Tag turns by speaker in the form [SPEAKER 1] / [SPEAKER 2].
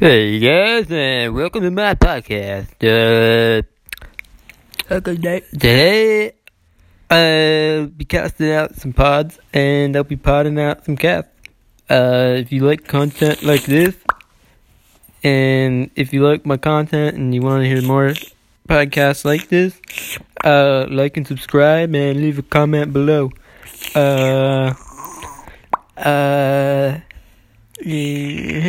[SPEAKER 1] Hey guys, and welcome to my podcast. Uh,
[SPEAKER 2] Okay,
[SPEAKER 1] today, I'll be casting out some pods, and I'll be podding out some casts. Uh, if you like content like this, and if you like my content and you want to hear more podcasts like this, uh, like and subscribe, and leave a comment below. Uh, uh, yeah.